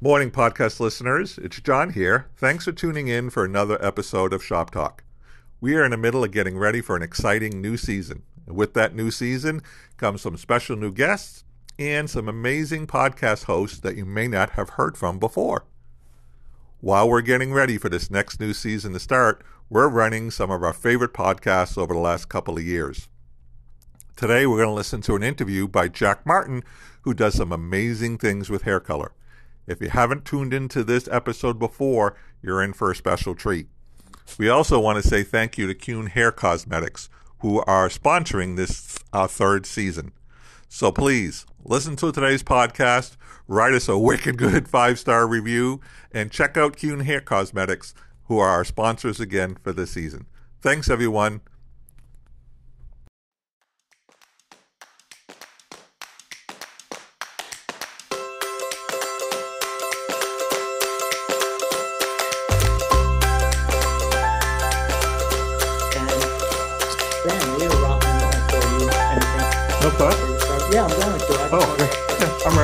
Morning, podcast listeners. It's John here. Thanks for tuning in for another episode of Shop Talk. We are in the middle of getting ready for an exciting new season. And with that new season comes some special new guests and some amazing podcast hosts that you may not have heard from before. While we're getting ready for this next new season to start, we're running some of our favorite podcasts over the last couple of years. Today, we're going to listen to an interview by Jack Martin, who does some amazing things with hair color. If you haven't tuned into this episode before, you're in for a special treat. We also want to say thank you to Kuhn Hair Cosmetics, who are sponsoring this uh, third season. So please listen to today's podcast, write us a wicked good five star review, and check out Kuhn Hair Cosmetics, who are our sponsors again for this season. Thanks, everyone.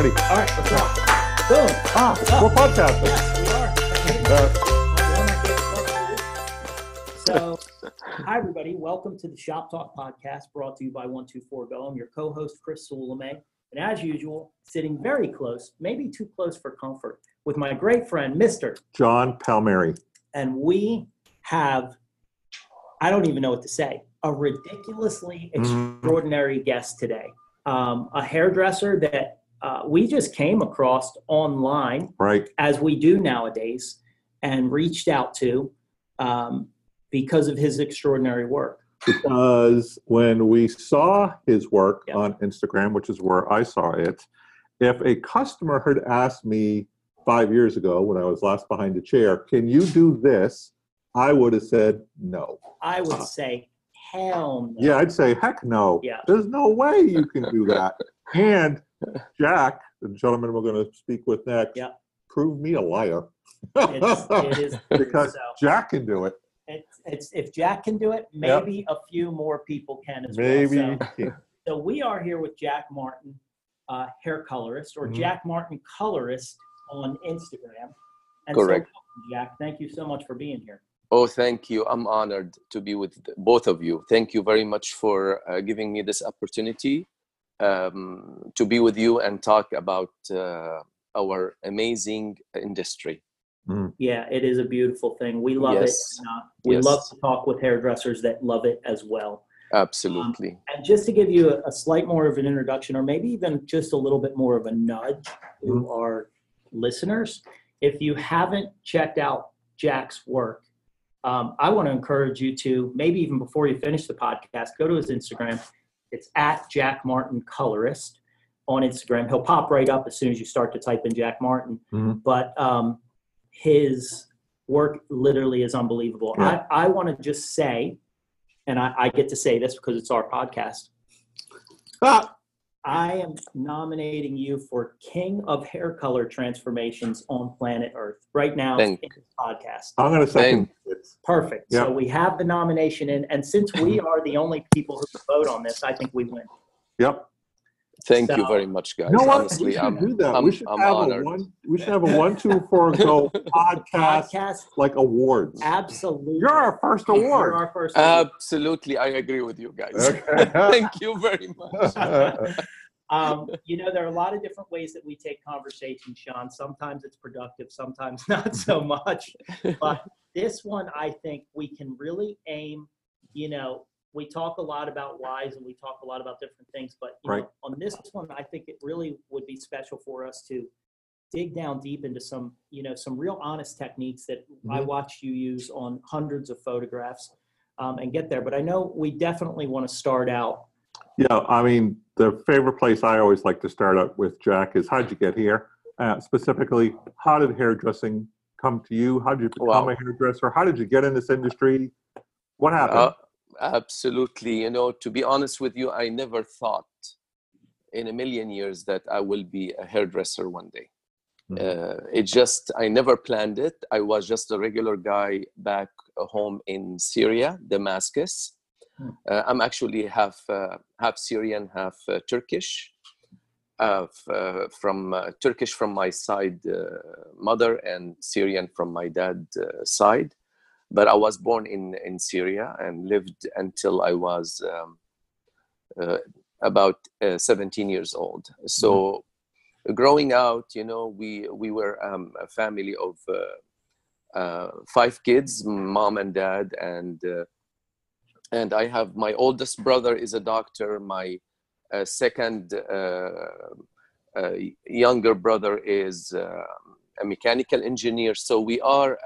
Ready. All right, let's rock. Boom. Ah, we're podcasting. Yes, we are. Uh, So, hi everybody. Welcome to the Shop Talk podcast brought to you by 124 Go. I'm your co-host Chris Soulame, and as usual, sitting very close, maybe too close for comfort, with my great friend Mister. John Palmieri. And we have, I don't even know what to say, a ridiculously Mhm. extraordinary guest today. Um, a hairdresser that uh, we just came across online Right. as we do nowadays, and reached out to um, because of his extraordinary work. because when we saw his work Yeah. on Instagram, which is where I saw it, if a customer had asked me five years ago when I was last behind the chair, can you do this? I would have said no. I would Uh, say, hell no. Yeah, I'd say, heck no. Yeah. There's no way you can do that. and Jack, the gentleman we're going to speak with next, Yeah. proved me a liar. It's, it is because so. Jack can do it. It's, it's if Jack can do it, Yeah. maybe a few more people can as Maybe. well. So, he can. so we are here with Jack Martin, uh, hair colorist, or Mhm. Jack Martin colorist on Instagram. And Correct. So, welcome, Jack, thank you so much for being here. Oh, thank you. I'm honored to be with both of you. Thank you very much for uh, giving me this opportunity um, to be with you and talk about uh, our amazing industry. Yeah, it is a beautiful thing. We love Yes. it. And, uh, we Yes. love to talk with hairdressers that love it as well. Absolutely. And just to give you a, a slight more of an introduction, or maybe even just a little bit more of a nudge to our listeners, if you haven't checked out Jack's work, um, I want to encourage you to maybe even before you finish the podcast, go to his Instagram. It's at Jack Martin Colorist on Instagram. He'll pop right up as soon as you start to type in Jack Martin. Mhm. But um, his work literally is unbelievable. Yeah. I, I want to just say, and I, I get to say this because it's our podcast. Ah, I am nominating you for King of Hair Color Transformations on Planet Earth right now Thank- in this podcast. I'm going to second it. Perfect. Yeah. So we have the nomination in, and since we are the only people who can vote on this, I think we win. Yep. Thank you very much, guys. You know? Honestly, we should I'm, do that. I'm, we should I'm have a one. We should have a one, two, four, go podcast Podcast, like awards. absolutely. You're our first You're award. our first award. Absolutely. I agree with you guys. Okay. Thank you very much. Um, you know, there are a lot of different ways that we take conversation, Sean. Sometimes it's productive, sometimes not so much. But this one, I think we can really aim, you know, we talk a lot about whys and we talk a lot about different things, but you Right. know, on this one, I think it really would be special for us to dig down deep into some, you know, some real honest techniques that I Mhm. watched you use on hundreds of photographs um, and get there. But I know we definitely want to start out yeah, I mean, the favorite place I always like to start out with, Jack, is how'd you get here? Uh, specifically, how did hairdressing come to you? How did you become Wow. a hairdresser? How did you get in this industry? What happened? Uh, absolutely. You know, to be honest with you, I never thought in a million years that I will be a hairdresser one day. Mhm. Uh, it just, I never planned it. I was just a regular guy back home in Syria, Damascus. Uh, I'm actually half uh, half Syrian, half uh, Turkish. uh, from uh, Turkish from my side uh, mother and Syrian from my dad uh, side. But I was born in, in Syria and lived until I was um, uh, about 17 years old. So mm-hmm. growing out, you know, we, we were um, a family of five kids, mom and dad, and and I have my oldest brother is a doctor. My uh, second uh, uh, younger brother is a mechanical engineer. So we are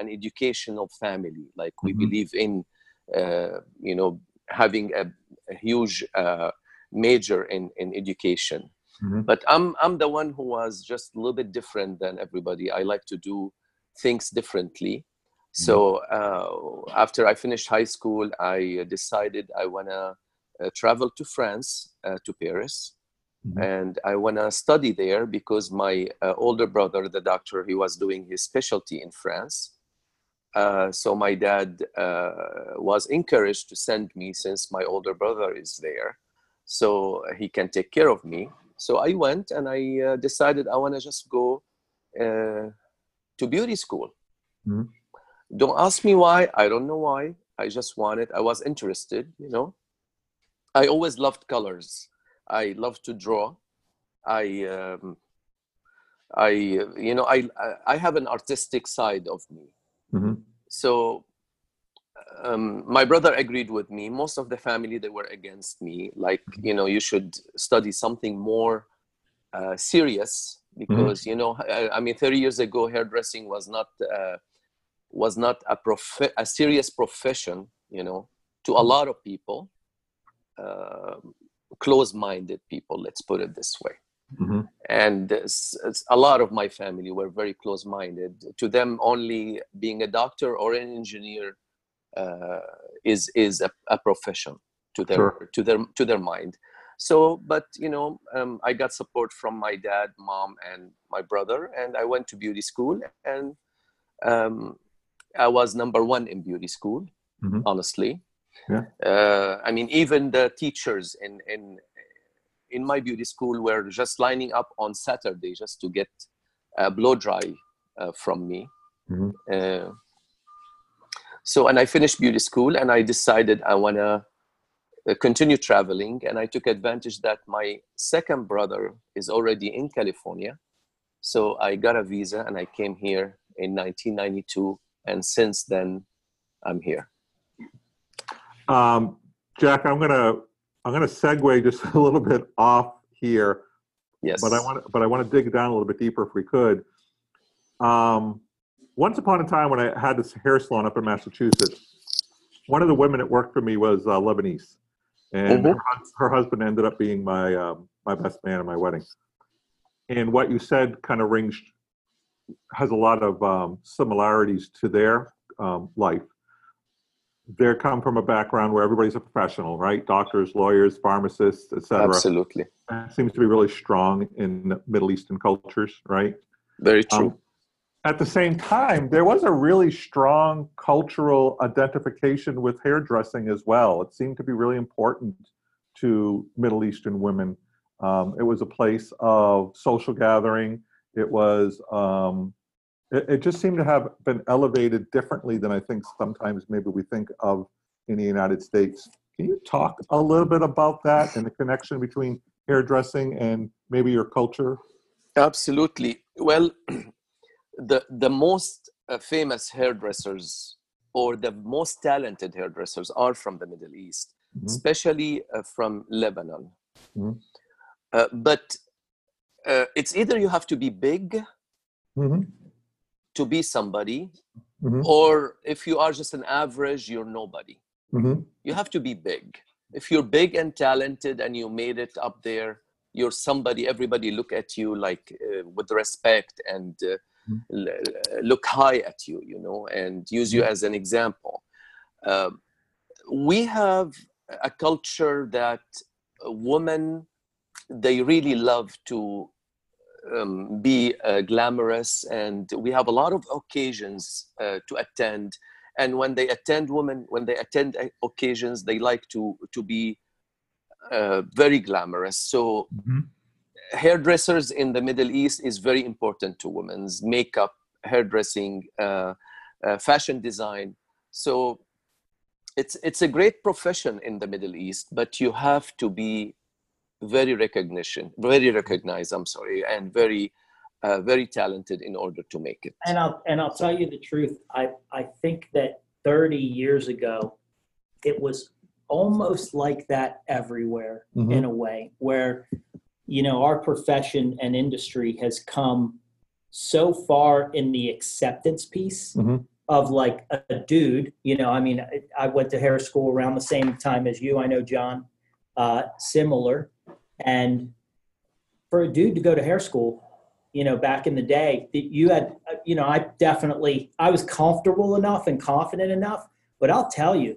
an educational family. Like we mm-hmm. believe in, you know, having a, a huge major in, in education. Mm-hmm. But I'm I'm the one who was just a little bit different than everybody. I like to do things differently. So uh, after I finished high school, I decided I wanna uh, travel to France, uh, to Paris, mm-hmm. and I wanna study there because my uh, older brother, the doctor, he was doing his specialty in France. Uh, so my dad uh, was encouraged to send me since my older brother is there, so he can take care of me. So I went and I decided I wanna just go to beauty school. Mm-hmm don't ask me why. I don't know why. I just wanted. I was interested. You know. I always loved colors. I love to draw. I. Um, I you know I I have an artistic side of me. Mm-hmm. So um, my brother agreed with me. Most of the family they were against me. Like you know you should study something more uh, serious because mm-hmm. you know I, I, mean 30 years ago hairdressing was not uh, was not a prof- a serious profession, you know, to a lot of people, uh, close-minded people. Let's put it this way. Mm-hmm. And a lot of my family were very close-minded. To them, only being a doctor or an engineer uh, is is a, a, profession to their sure. to their to their mind. So, but you know, um, I got support from my dad, mom, and my brother, and I went to beauty school, and um, I was number one in beauty school, mm-hmm. honestly. Yeah. Uh, I mean, even the teachers in in in my beauty school were just lining up on Saturday just to get a blow dry uh, from me. Mm-hmm. Uh, so, and I finished beauty school, and I decided I wanna uh, continue traveling, and I took advantage that my second brother is already in California, so I got a visa and I came here in 1992 and since then i'm here. Um, jack i'm gonna i'm gonna segue just a little bit off here yes. but i want but i want to dig down a little bit deeper if we could. Um, once upon a time when i had this hair salon up in massachusetts one of the women that worked for me was uh, lebanese. And mm-hmm. her, her, husband ended up being my um, my best man at my wedding. And what you said kind of rings has a lot of um, similarities to their um, life. They come from a background where everybody's a professional, right? Doctors, lawyers, pharmacists, etc. Absolutely. It seems to be really strong in Middle Eastern cultures, right? Very true. Um, at the same time, there was a really strong cultural identification with hairdressing as well. It seemed to be really important to Middle Eastern women. Um, it was a place of social gathering it was um, it, it, just seemed to have been elevated differently than I think sometimes maybe we think of in the United States. Can you talk a little bit about that and the connection between hairdressing and maybe your culture? Absolutely. Well, the the most uh, famous hairdressers or the most talented hairdressers are from the Middle East, mm-hmm. especially uh, from Lebanon. Mm-hmm. Uh, but uh, it's either you have to be big mm-hmm. to be somebody mm-hmm. or if you are just an average you're nobody mm-hmm. you have to be big if you're big and talented and you made it up there you're somebody everybody look at you like uh, with respect and uh, mm-hmm. l- look high at you you know and use you mm-hmm. as an example um, we have a culture that women they really love to um, be uh, glamorous and we have a lot of occasions uh, to attend and when they attend women when they attend occasions they like to to be uh, very glamorous so mm-hmm. hairdressers in the Middle East is very important to women's makeup, hairdressing, uh, uh, fashion design. So it's it's a great profession in the Middle East, but you have to be very recognition, very recognized. I'm sorry, and very uh, very talented in order to make it. And I'll and I'll tell you the truth. I I think that 30 years ago, it was almost like that everywhere Mhm. in a way, where you know our profession and industry has come so far in the acceptance piece Mhm. of like a, a dude. You know, I mean, I, I went to hair school around the same time as you. I know John, uh, similar, and for a dude to go to hair school you know, back in the day, that you had, you know, I definitely, I was comfortable enough and confident enough, but I'll tell you,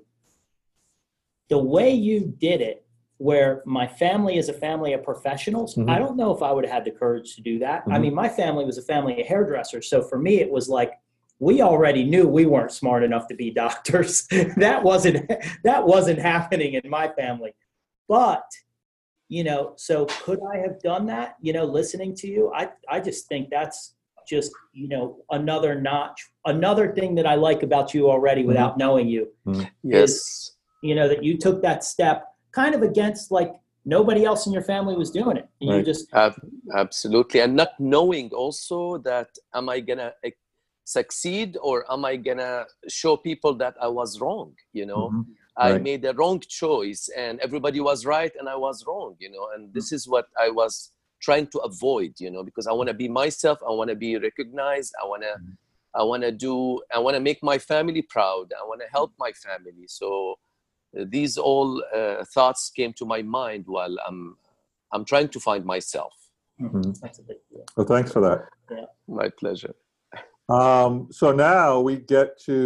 the way you did it, where my family is a family of professionals, Mhm. I don't know if I would have had the courage to do that. I Mhm. mean, my family was a family of hairdressers. So for me, it was like, we already knew we weren't smart enough to be doctors. that wasn't, that wasn't happening in my family. But you know so could i have done that? You know listening to you i i just think that's just you know another notch another thing that i like about you already mm-hmm. without knowing you mm-hmm. Yes. you know that you took that step kind of against like nobody else in your family was doing it. And you Right. just Ab- absolutely. And not knowing also that am i gonna succeed or am i gonna show people that i was wrong you know mm-hmm. Mhm. i Right. made a wrong choice and everybody was right and i was wrong you know and this is what i was trying to avoid you know because i want to be myself i want to be recognized i want to i want to do i want to make my family proud i want to help my family so uh, these all uh, thoughts came to my mind while i'm i'm trying to find myself that's a big deal Well, thanks for that. my pleasure Um, so now we get to,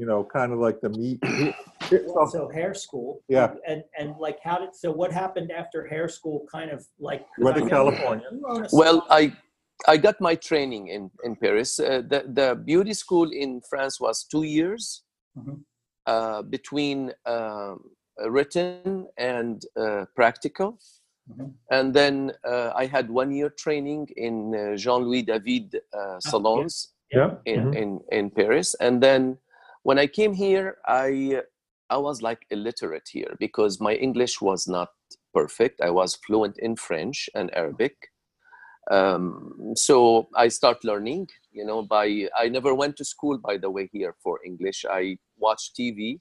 you know, kind of like the meat. Well, so hair school Yeah. and and like how did so what happened after hair school kind of like Went to California. you own a well i i got my training in in paris uh, the the beauty school in france was two years Mhm. uh, between um, written and uh, practical Mhm. and then uh, i had one year training in uh, jean-louis david uh, salons Yeah. in, Mhm. in in paris and then when i came here i i was like illiterate here because my english was not perfect. I was fluent in french and arabic. Um, so i start learning you know by i never went to school by the way here for english. I watch tv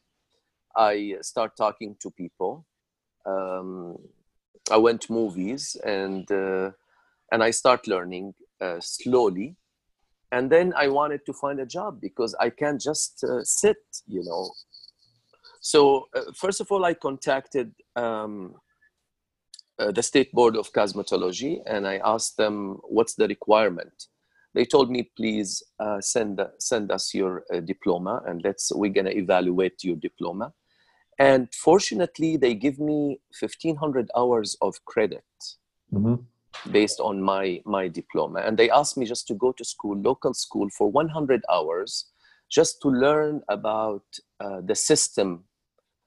i start talking to people. Um, i went to movies and uh, and i start learning uh, slowly. And then i wanted to find a job because i can't just uh, sit you know so uh, first of all i contacted um, uh, the state board of cosmetology and i asked them what's the requirement. They told me please uh, send send us your uh, diploma and let's we're going to evaluate your diploma. And fortunately they give me 1500 hours of credit Mhm. based on my my diploma. And they asked me just to go to school local school for 100 hours just to learn about uh, the system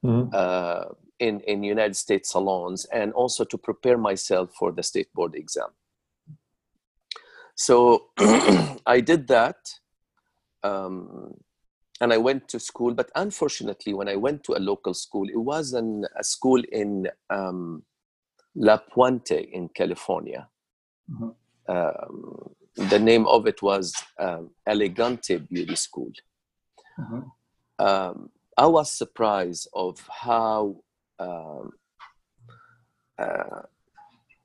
Mhm. uh, in in united states salons and also to prepare myself for the state board exam so i did that um, and i went to school but unfortunately when i went to a local school it was an, a school in um, la puente in california Mhm. um, the name of it was um, elegante beauty school Mhm. um, I was surprised of how um, uh,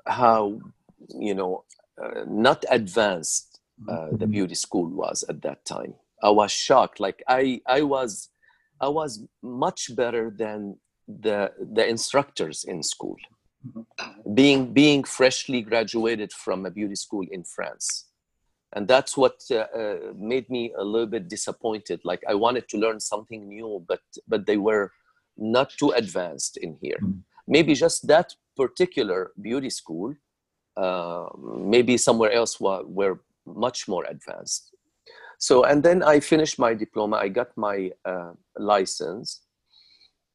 how you know uh, not advanced uh, the Mhm. beauty school was at that time. I was shocked. Like I I was I was much better than the the instructors in school. Being being freshly graduated from a beauty school in France and that's what uh, uh, made me a little bit disappointed. Like i wanted to learn something new but but they were not too advanced in here. Mm. maybe just that particular beauty school uh, maybe somewhere else wa- were much more advanced. So and then i finished my diploma. I got my uh, license.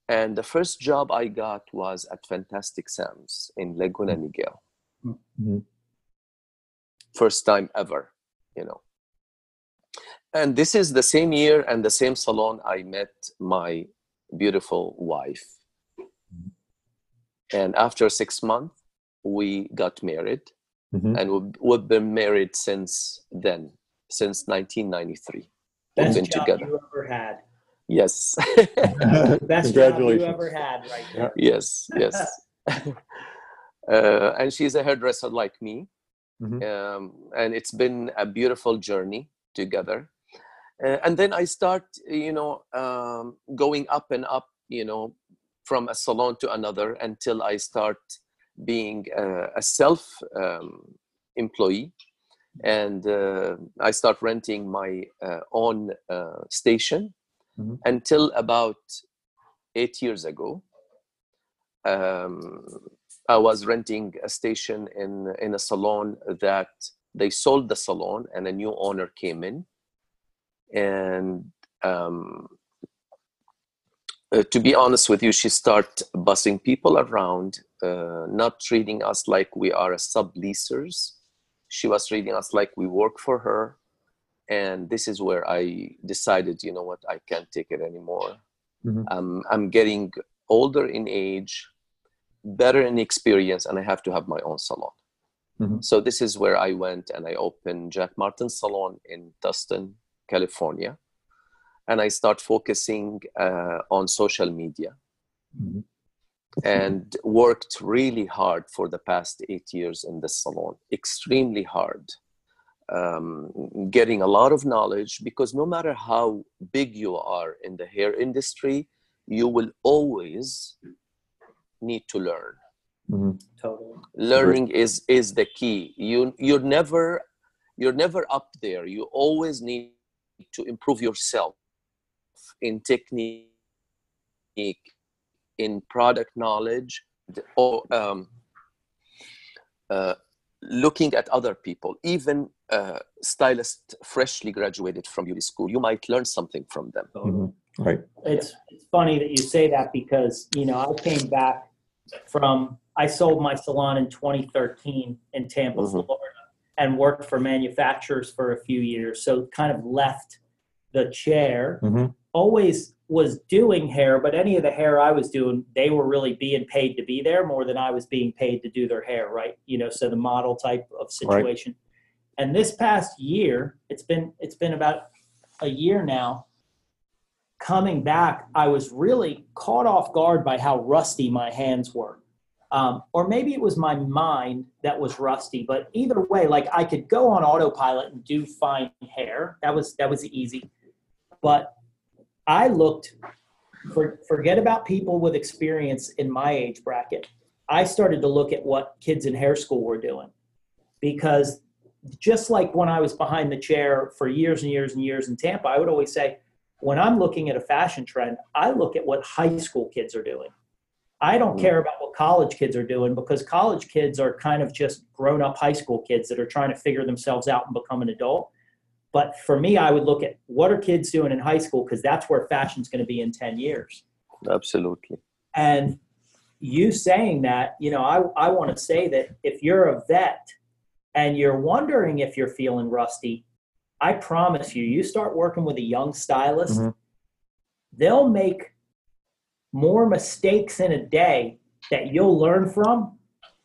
And the first job i got was at fantastic sam's in laguna niguel. Mhm. first time ever you know. And this is the same year and the same salon i met my beautiful wife. And after six months we got married. Mhm. and we've, we've been married since then since 1993 Best we've been job together. you ever had. yes. Best job you ever had, right there. yes yes. Uh, and she's a hairdresser like me Mhm. um, and it's been a beautiful journey together uh, and then i start you know um, going up and up you know from a salon to another until i start being uh, a self um, employee and uh, i start renting my uh, own uh, station Mhm. until about eight years ago um, I was renting a station in in a salon that they sold the salon and a new owner came in. And um, uh, to be honest with you she started bussing people around uh, not treating us like we are a subleasers. She was treating us like we work for her. And this is where i decided you know what i can't take it anymore. Mhm. um, i'm getting older in age better in experience and i have to have my own salon. Mhm. so this is where i went and i opened jack martin salon in tustin california. And i start focusing uh, on social media. Mhm. and worked really hard for the past eight years in this salon. Extremely hard. Um, getting a lot of knowledge because no matter how big you are in the hair industry you will always need to learn Mhm. Totally. learning is is the key you you're never you're never up there you always need to improve yourself in technique in product knowledge or um, uh, looking at other people even uh, stylists freshly graduated from beauty school you might learn something from them Mhm. Right. It's it's funny that you say that because you know I came back from I sold my salon in 2013 in Tampa, Mhm. Florida, and worked for manufacturers for a few years. So kind of left the chair. Mhm. Always was doing hair, but any of the hair I was doing, they were really being paid to be there more than I was being paid to do their hair, right? You know, so the model type of situation. And this past year, it's been it's been about a year now coming back, I was really caught off guard by how rusty my hands were. Um, or maybe it was my mind that was rusty, but either way, like I could go on autopilot and do fine hair. That was that was easy. But I looked for forget about people with experience in my age bracket. I started to look at what kids in hair school were doing. Because just like when I was behind the chair for years and years and years in Tampa, I would always say, when I'm looking at a fashion trend, I look at what high school kids are doing. I don't mm. care about what college kids are doing because college kids are kind of just grown up high school kids that are trying to figure themselves out and become an adult. But for me, I would look at what are kids doing in high school because that's where fashion's going to be in 10 years. absolutely And you saying that, you know, I, I want to say that if you're a vet and you're wondering if you're feeling rusty, I promise you, you start working with a young stylist, Mhm. they'll make more mistakes in a day that you'll learn from.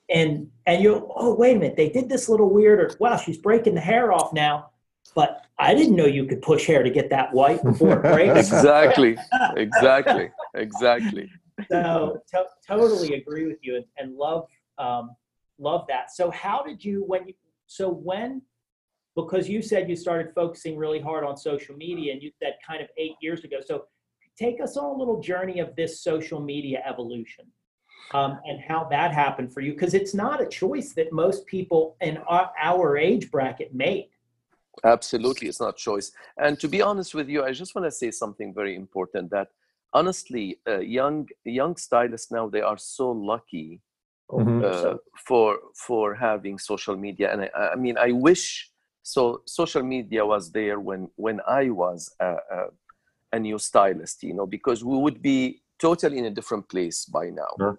And and you'll oh wait a minute, they did this little weird or wow, she's breaking the hair off now. But I didn't know you could push hair to get that white before it breaks. exactly exactly exactly so to- totally agree with you and, and love um, love that so how did you when you so when because you said you started focusing really hard on social media and you said kind of eight years ago. So take us on a little journey of this social media evolution um, and how that happened for you because it's not a choice that most people in our, our age bracket made. Absolutely it's not choice. And to be honest with you i just want to say something very important that honestly uh, young young stylists now they are so lucky Mhm. uh, for for having social media. And I, I mean i wish so social media was there when when i was a, a, a new stylist you know because we would be totally in a different place by now Sure.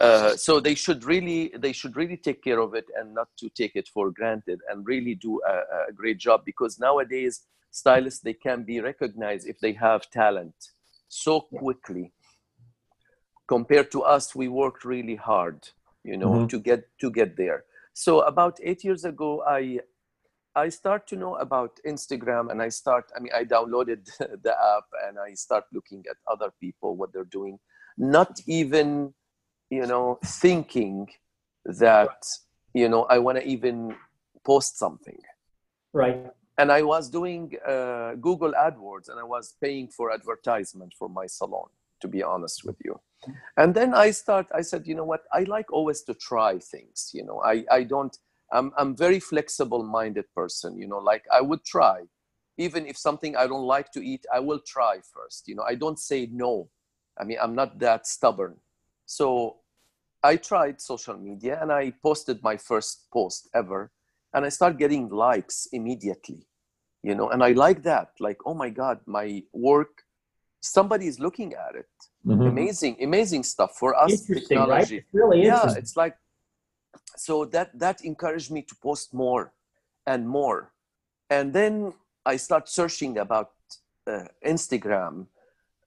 Uh, so they should really they should really take care of it and not to take it for granted and really do a, a great job because nowadays stylists they can be recognized if they have talent so quickly compared to us we worked really hard you know Mhm. to get to get there so about eight years ago i i start to know about instagram and i start i mean i downloaded the app and i start looking at other people what they're doing not even you know thinking that you know i want to even post something Right. and I was doing uh, Google AdWords and I was paying for advertisement for my salon, to be honest with you. And then I start, I said, you know what, I like always to try things, you know, I, I don't, I'm, I'm very flexible minded person, you know, like I would try, even if something I don't like to eat, I will try first, you know, I don't say no. I mean, I'm not that stubborn. So I tried social media and I posted my first post ever and I start getting likes immediately, you know, and I like that. Like, oh my God, my work, somebody is looking at it. Mhm. Amazing, amazing stuff for us. Interesting, right? Technology, It's really yeah, it's like so that that encouraged me to post more and more, and then I start searching about uh, Instagram.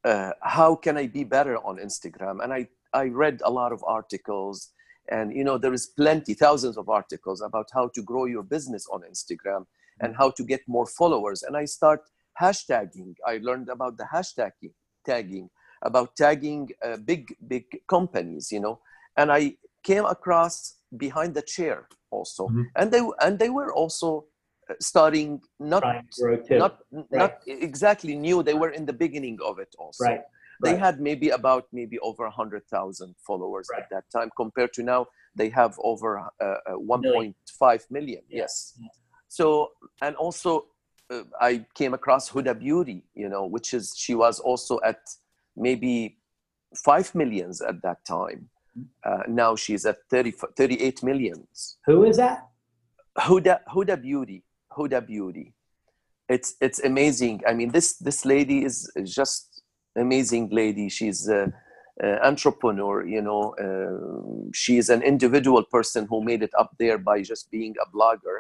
Uh, how can I be better on Instagram? And I I read a lot of articles. And you know there is plenty thousands of articles about how to grow your business on instagram and how to get more followers. And i start hashtagging. I learned about the hashtagging tagging about tagging uh, big big companies you know. And i came across behind the chair also Mhm. and they and they were also uh, starting not to grow not not exactly new they were in the beginning of it also right. they Right. had maybe about maybe over 100,000 followers Right. at that time compared to now they have over uh, uh, 1.5 million Yeah. yes so and also uh, i came across huda beauty you know which is she was also at maybe 5 millions at that time uh, now she's at 30, 38 millions Who is that? Huda Huda Beauty, Huda Beauty. It's it's amazing. I mean, this this lady is just amazing lady. She's a, a entrepreneur. You know, uh, she is an individual person who made it up there by just being a blogger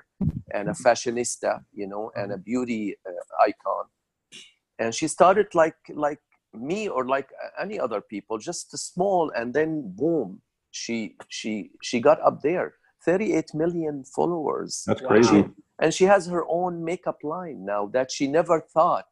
and a fashionista. You know, and a beauty uh, icon. And she started like like me or like any other people, just small, and then boom, she she she got up there. 38 million followers That's Wow. crazy. and she has her own makeup line now that she never thought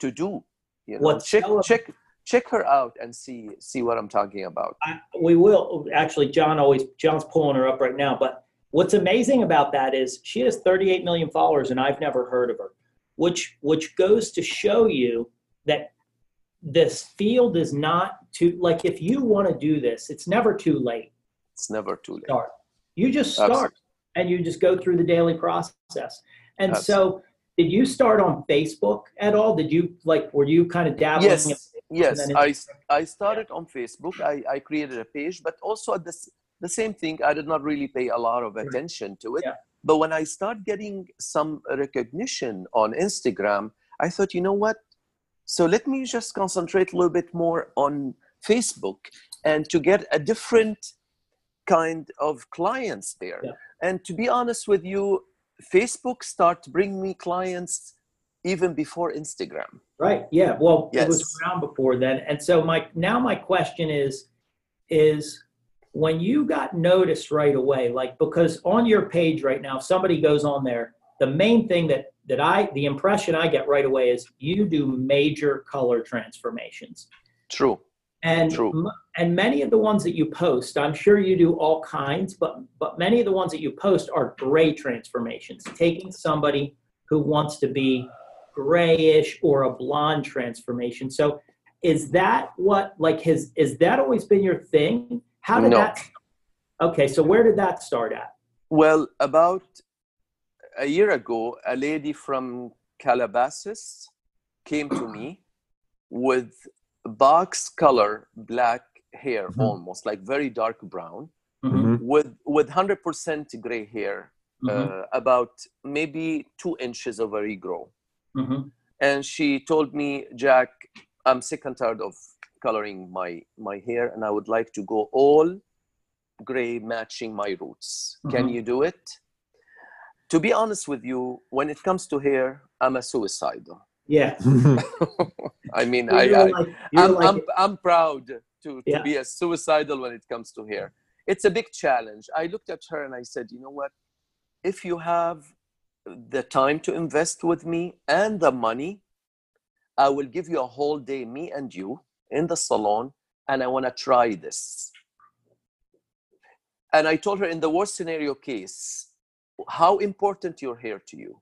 to do you know What's check so- check check her out and see see what i'm talking about I, we will actually. John always John's pulling her up right now. But what's amazing about that is she has 38 million followers, and I've never heard of her. Which which goes to show you that this field is not too like if you want to do this, it's never too late. it's never too late Start. You just start Absolutely. and you just go through the daily process. And so, did you start on Facebook at all? Did you like were you kind of dabbling? in- yes yes then i i started on facebook i i created a page but also at this the same thing i did not really pay a lot of attention to it Yeah. but when i start getting some recognition on instagram i thought you know what so let me just concentrate a little bit more on facebook and to get a different kind of clients there Yeah. and to be honest with you facebook start bring me clients even before instagram Right. Yeah. Well, yes. it was around before then. And so my now my question is is when you got noticed right away, like because on your page right now, if somebody goes on there, the main thing that that I the impression I get right away is you do major color transformations. true And True. and many of the ones that you post, I'm sure you do all kinds, but but many of the ones that you post are gray transformations, taking somebody who wants to be grayish or a blonde transformation. So is that what like has is that always been your thing? How did No. that Okay, so where did that start at? Well, about a year ago, a lady from Calabasas came to me with box color black hair, Mhm. almost like very dark brown, Mhm, Mhm. with with hundred percent gray hair, mhm, uh, about maybe two inches of a regrow. mhm. And she told me, Jack, I'm sick and tired of coloring my my hair, and I would like to go all gray matching my roots. Can Mhm. you do it? To be honest with you, when it comes to hair, I'm a suicidal. Yeah. I mean, I, I, like, I'm, like I'm, I'm proud to, to Yeah. be a suicidal when it comes to hair. It's a big challenge. I looked at her and I said, you know what? If you have the time to invest with me and the money, I will give you a whole day, me and you, in the salon, and I want to try this. And I told her, in the worst scenario case, how important your hair to you?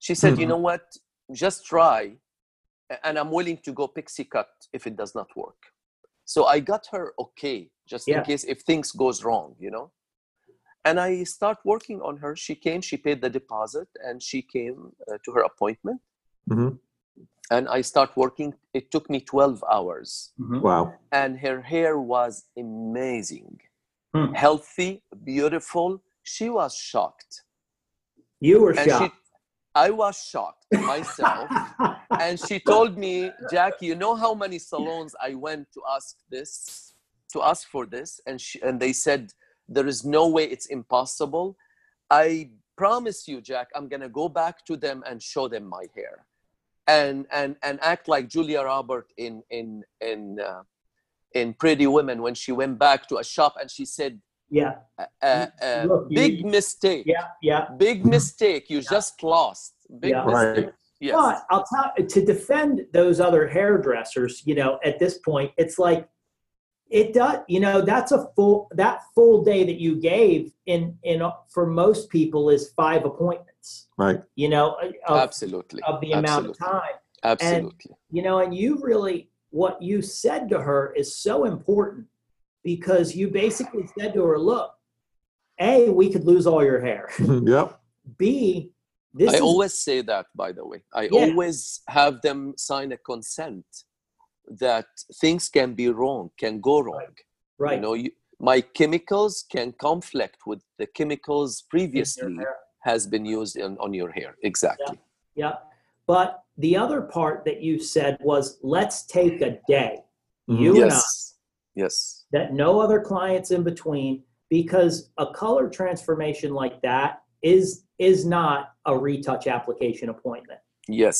She said, you Mhm. know what? Just try and I'm willing to go pixie cut if it does not work. So I got her okay, just Yeah. in case if things goes wrong, you know. And I start working on her. She came, she paid the deposit, and she came uh, to her appointment. Mhm. And I start working. It took me 12 hours, Mhm. Wow. and her hair was amazing, Hmm. healthy, beautiful. She was shocked, You were and she, shocked. I was shocked myself. and she told me, Jack, you know how many salons I went to ask this, to ask for this, and she, and they said there is no way it's impossible. I promise you, Jack, I'm gonna go back to them and show them my hair, and and and act like Julia Robert in in in uh, in Pretty Women when she went back to a shop and she said, yeah. uh, uh, uh, you- "Big mistake, Yeah. Yeah. big mistake, you just lost, big Yeah. mistake." Right. Yes. But I'll tell to defend those other hairdressers, you know, at this point, it's like it does, you know, that's a full that full day that you gave in in for most people is five appointments, Right. you know, of, Absolutely. of the amount of time. Absolutely. you know and you really what you said to her is so important because you basically said to her look a we could lose all your hair yep. b this I is always say that, by the way. I Yeah. always have them sign a consent that things can be wrong, can go wrong. right right. You know, you, my chemicals can conflict with the chemicals previously has been used in, on your hair. Exactly. yeah but the other part that you said was let's take a day Mhm. You and Yes. Yes. That no other clients in between because a color transformation like that is is not a retouch application appointment Yes.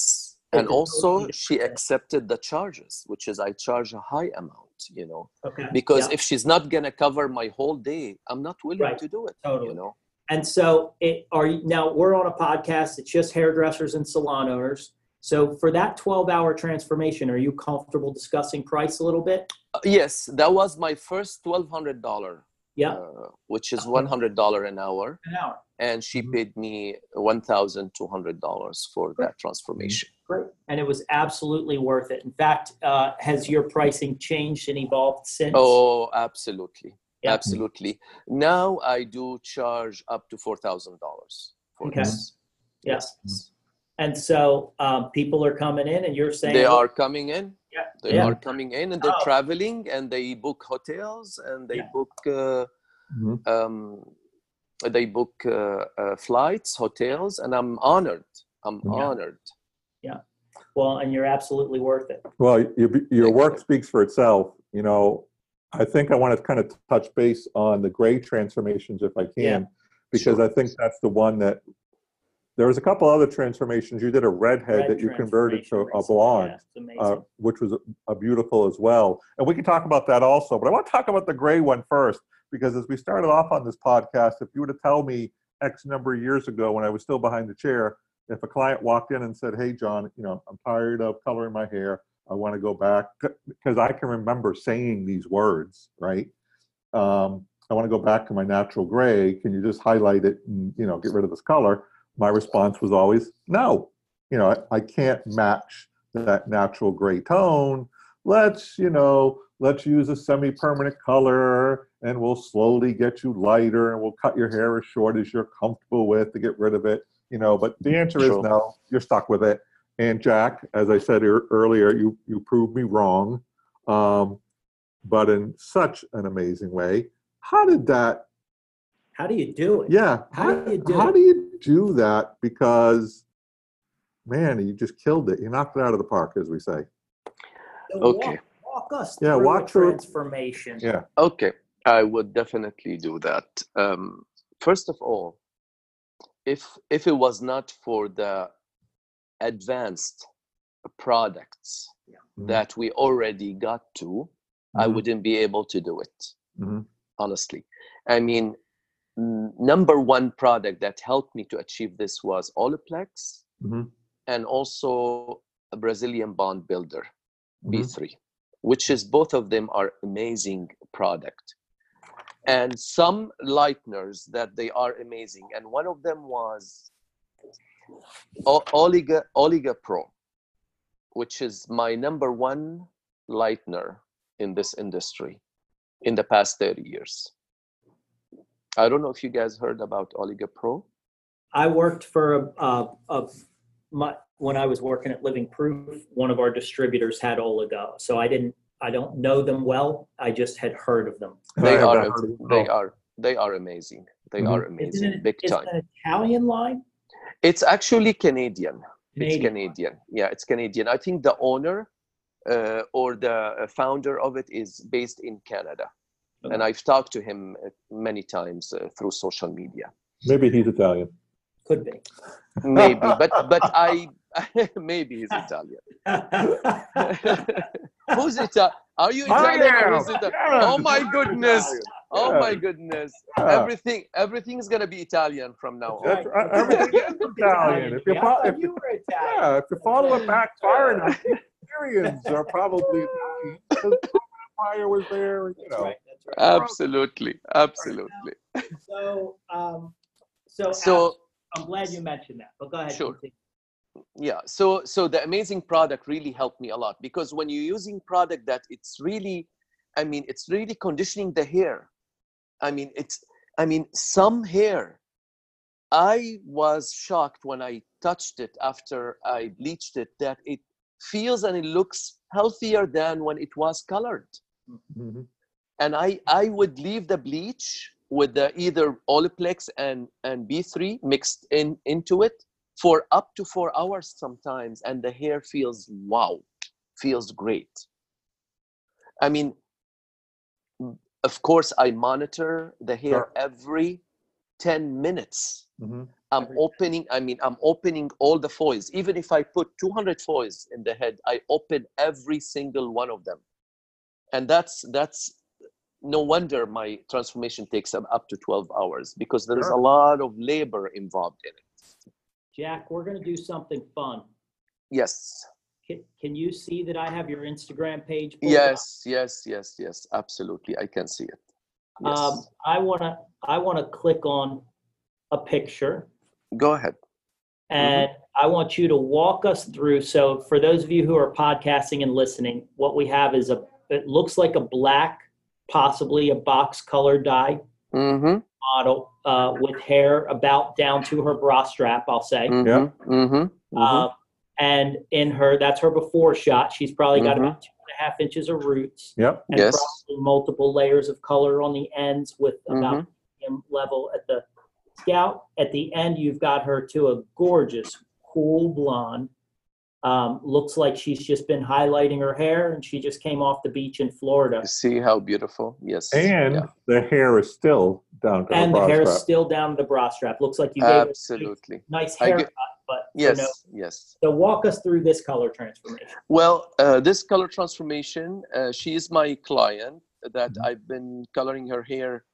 It's And also, she accepted the charges, which is I charge a high amount, you know, okay because Yeah. if she's not going to cover my whole day, I'm not willing Right. to do it, Totally. you know. And so it are you now we're on a podcast, it's just hairdressers and salon owners. So for that 12 hour transformation, are you comfortable discussing price a little bit? Uh, yes, that was my first twelve hundred dollar, Yeah. uh, which is one hundred dollar an hour, An hour. and she Mhm. paid me one thousand two hundred dollars for that transformation. Great. And it was absolutely worth it. In fact, uh, has your pricing changed and evolved since? Oh, absolutely, Yeah. absolutely. Now I do charge up to four thousand dollars for Okay. this. Yes. And so um, people are coming in and you're saying They are coming in. Yeah. They Yeah. are coming in, and they're Oh. traveling, and they book hotels, and they Yeah. book. Uh, Mhm. um, they book uh, uh, flights, hotels, and I'm honored. I'm Yeah. honored. Yeah. Well, and you're absolutely worth it. Well, you, your Thank work you. speaks for itself. You know, I think I want to kind of touch base on the gray transformations if I can, Yeah. because Sure. I think that's the one that there was a couple other transformations. You did a redhead Red that you converted to a blonde. Yeah, uh, which was a, a beautiful as well. And we can talk about that also. But I want to talk about the gray one first, because as we started off on this podcast, if you were to tell me X number of years ago when I was still behind the chair, if a client walked in and said, "Hey, John, you know, I'm tired of coloring my hair. I want to go back," because I can remember saying these words, right? Um, I want to go back to my natural gray. Can you just highlight it and you know get rid of this color? My response was always no. You know, I, I can't match that natural gray tone. Let's, you know, let's use a semi-permanent color and we'll slowly get you lighter and we'll cut your hair as short as you're comfortable with to get rid of it. You know, but the answer is no, you're stuck with it. And Jack, as I said ear- earlier, you you proved me wrong. Um, but in such an amazing way. How did that How do you do it? yeah. How do you do how it? do you do that? Because, man, you just killed it. You knocked it out of the park, as we say. So Okay. Walk, walk us Yeah, through walk through- transformation. Yeah. Okay. I would definitely do that. Um, first of all, if if it was not for the advanced products Mhm. that we already got to, I Mhm. wouldn't be able to do it. Mhm. Honestly, I mean, n- number one product that helped me to achieve this was Olaplex Mhm. and also a Brazilian Bond Builder Mhm. B3, which is both of them are amazing product. And some lighteners that they are amazing. And one of them was O- Oligo Oligo Pro, which is my number one lightener in this industry in the past 30 years. I don't know if you guys heard about Oligo Pro. I worked for a, a, a my, when I was working at Living Proof, one of our distributors had Oligo. So I didn't, I don't know them well. I just had heard of them. They are not heard they are they are amazing. They Mhm. are Isn't amazing, it, big is time. it an Italian line? It's actually Canadian. It's Canadian. Canadian. Yeah, it's Canadian. I think the owner uh, or the uh, founder of it is based in Canada. And I've talked to him uh, many times uh, through social media. Maybe he's Italian. Could be. Maybe, but but I maybe he's Italian. Who's Italian? Are you Italian? or am. who's Ita- Oh my goodness! Oh my goodness! Yeah. Everything everything's gonna be Italian from now on. That's right. Everything is Italian. If you, fo- if you you, were Italian. yeah, if you follow it back far enough, the Syrians are probably Italian. the Empire was there, you That's know. right. That's right. Absolutely, absolutely. So, um, so, So I'm glad you mentioned that. But go ahead. Sure. continue. yeah so so the amazing product really helped me a lot because when you're using product that it's really i mean it's really conditioning the hair i mean it's i mean some hair i was shocked when i touched it after i bleached it that it feels and it looks healthier than when it was colored Mhm. And I I would leave the bleach with the either Olaplex and and B3 mixed in into it for up to four hours sometimes, and the hair feels wow, feels great. I mean, of course, I monitor the hair Sure. every ten minutes. Mhm. I'm opening. I mean, I'm opening all the foils. Even if I put 200 foils in the head, I open every single one of them, and that's that's no wonder my transformation takes up to 12 hours because there is Sure. a lot of labor involved in it. Jack, we're going to do something fun. Yes, Can, can you see that I have your Instagram page? pulled up? yes, yes, yes, yes. Absolutely, I can see it. Yes. Um, I want to, I want to click on a picture Go ahead. and I want you to walk us through. So for those of you who are podcasting and listening, what we have is a, it looks like a black, possibly a box color dye Mm-hmm. model uh, with hair about down to her bra strap, I'll say. Mm-hmm. Mm-hmm. Um, and in her, that's her before shot. She's probably got about two and a half inches of roots Yep. and Yes. probably multiple layers of color on the ends with about Mhm. level at the scout. At the end, you've got her to a gorgeous, cool blonde. Um, looks like she's just been highlighting her hair and she just came off the beach in Florida. You see how beautiful? Yes. And Yeah. the hair is still down to And the the bra hair is still down to the bra strap. Looks like you gave Absolutely. a nice I haircut, get- but for Yes. no- Yes. so walk us through this color transformation. Well, uh, this color transformation, uh, she is my client that Mhm. I've been coloring her hair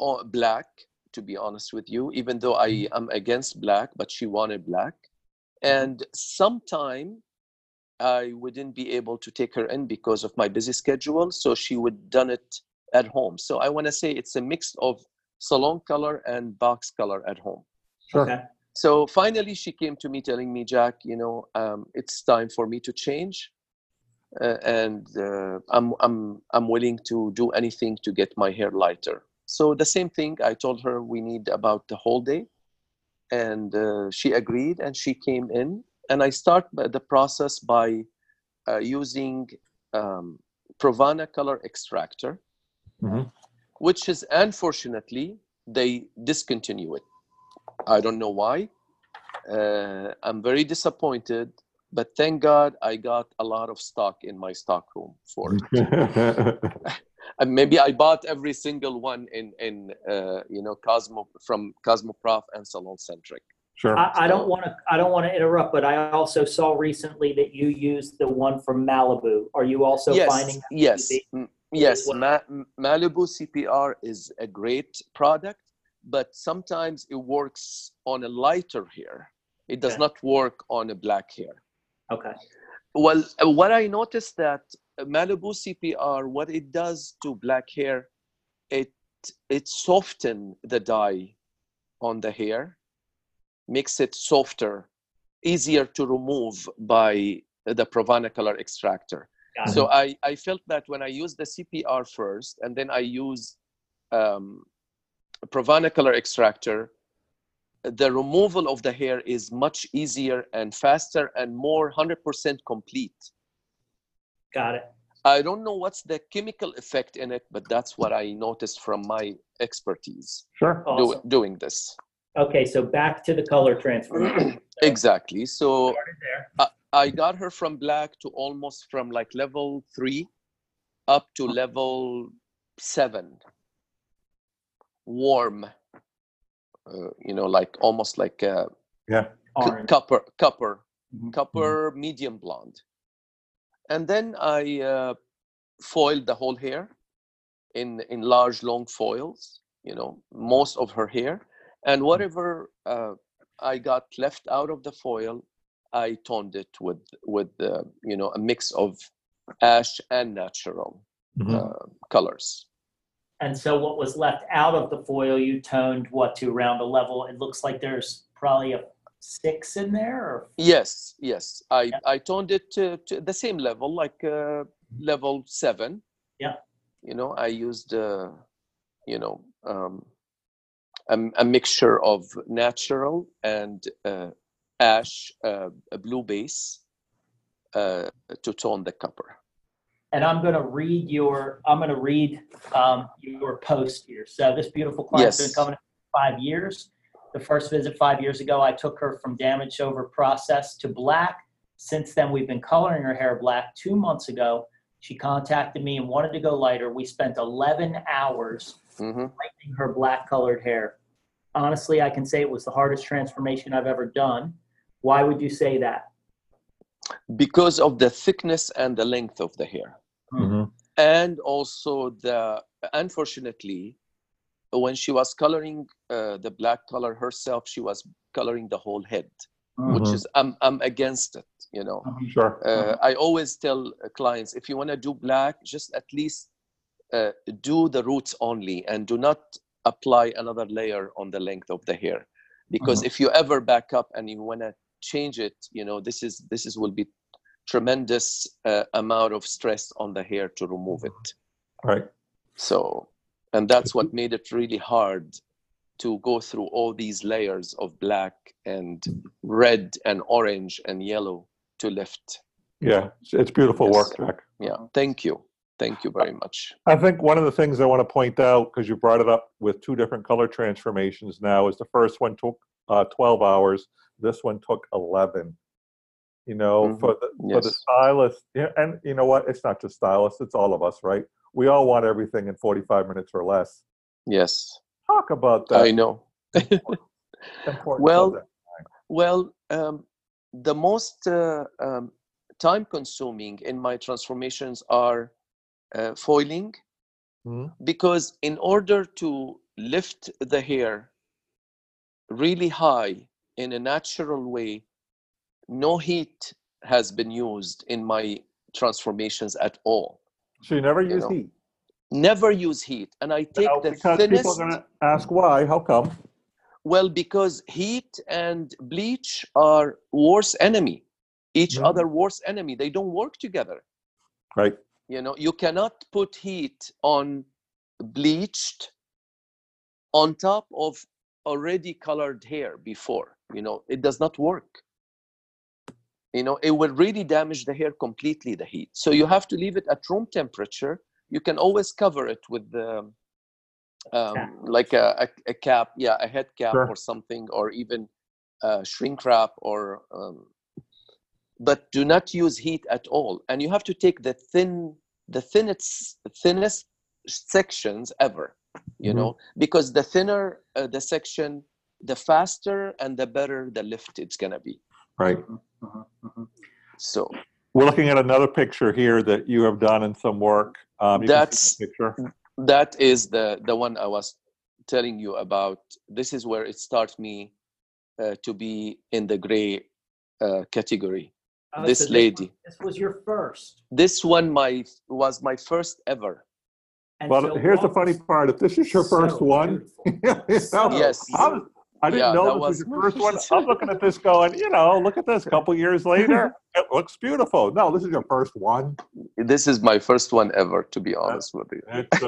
o- black, to be honest with you, even though I am against black, but she wanted black. And sometime I wouldn't be able to take her in because of my busy schedule. So she would done it at home. So I want to say it's a mix of salon color and box color at home Sure. Okay. so finally she came to me telling me jack you know um, it's time for me to change uh, and uh, I'm, I'm, I'm willing to do anything to get my hair lighter so the same thing i told her we need about the whole day and uh, she agreed and she came in. And i start the process by uh, using um, Pravana color extractor Mhm. which is unfortunately they discontinue it. I don't know why. Uh, i'm very disappointed but thank god i got a lot of stock in my stock room for it uh, maybe I bought every single one in in uh, you know Cosmo from Cosmoprof and Salon Centric. Sure. I, I don't want to. I don't want to interrupt, but I also saw recently that you used the one from Malibu. Are you also yes, finding? that yes, mm, yes. what- Ma- Malibu CPR is a great product, but sometimes it works on a lighter hair. It does Okay. not work on a black hair. Okay. Well, uh, what I noticed that Malibu CPR, what it does to black hair, it it soften the dye on the hair, makes it softer, easier to remove by the Pravana color extractor. So I, I felt that when I use the CPR first, and then I use um, Pravana color extractor, the removal of the hair is much easier and faster and more 100% complete. Got it. I don't know what's the chemical effect in it, but that's what I noticed from my expertise Sure. do, Awesome. doing this. Okay, so back to the color transfer. exactly. So Started there. I got her from black to almost from like level three up to level seven. Warm, uh, you know, like almost like a Yeah. c- Orange. copper, copper, Mhm. copper medium blonde. And then I uh, foiled the whole hair in in large long foils, you know, most of her hair, and whatever uh, I got left out of the foil, I toned it with with uh, you know a mix of ash and natural Mhm. uh, colors. And so what was left out of the foil, you toned what to around a level? It looks like there's probably a six in there or Yes, yes, I Yeah. I toned it to, to the same level, like uh, level seven. Yeah. You know, I used uh, you know um, a, a mixture of natural and uh, ash, uh, a blue base, uh, to tone the copper. and I'm going to read your I'm going to read um, your post here. So this beautiful client's been coming five years. The first visit five years ago, I took her from damage over process to black. Since then, we've been coloring her hair black. Two months ago, she contacted me and wanted to go lighter. We spent 11 hours hmm lightening her black colored hair. Honestly, I can say it was the hardest transformation I've ever done. Why would you say that? Because of the thickness and the length of the hair. Mhm. and also the unfortunately when she was coloring uh, the black color herself she was coloring the whole head which Mhm. is i'm i'm against it you know Sure. uh, i always tell uh, clients if you want to do black just at least uh, do the roots only and do not apply another layer on the length of the hair because Mhm. if you ever back up and you want to change it you know this is this is will be tremendous uh, amount of stress on the hair to remove it Right. so and that's what made it really hard to go through all these layers of black and red and orange and yellow to lift Yeah. It's, beautiful Yes. work, Jack. yeah thank you thank you very much I think one of the things I want to point out, because you brought it up with two different color transformations now, is the first one took uh, 12 hours. This one took 11. You know, Mhm. for the for the stylist, yeah, and you know what? It's not just stylists; it's all of us, right? We all want everything in 45 minutes or less. yes Talk about that. i know important Well. Well, um, the most uh, um, time consuming in my transformations are uh, foiling Mhm. because in order to lift the hair really high in a natural way, no heat has been used in my transformations at all. So you never you use know, heat. Never use heat. And I take Now, the because thinnest. people are going to ask why. How come? Well, because heat and bleach are worse enemy, each Mhm. other worse enemy. They don't work together. Right. You know, you cannot put heat on bleached on top of already colored hair before. You know, it does not work. You know, it will really damage the hair completely, the heat. So you have to leave it at room temperature. You can always cover it with the um, Cap. like a, a, a cap, yeah, a head cap Sure. or something, or even uh, shrink wrap, or um, but do not use heat at all. And you have to take the thin, the thinnest, thinnest sections ever you Mhm. know because the thinner uh, the section the faster and the better the lift it's gonna be Right. Mhm, mhm. so We're looking at another picture here that you have done in some work. Um, you can see That's- that picture. that is the the one i was telling you about this is where it starts me uh, to be in the gray uh, category Oh, This so lady. was- This was your first. this one my was my first ever And Well, so here's the funny part. If this is your so first one, beautiful. you So know, Yes. I, was- I didn't Yeah, know that this was, was your first one. I'm looking at this going, you know, look at this. A couple years later, it looks beautiful. No, this is your first one. this is my first one ever to be honest with you It's, so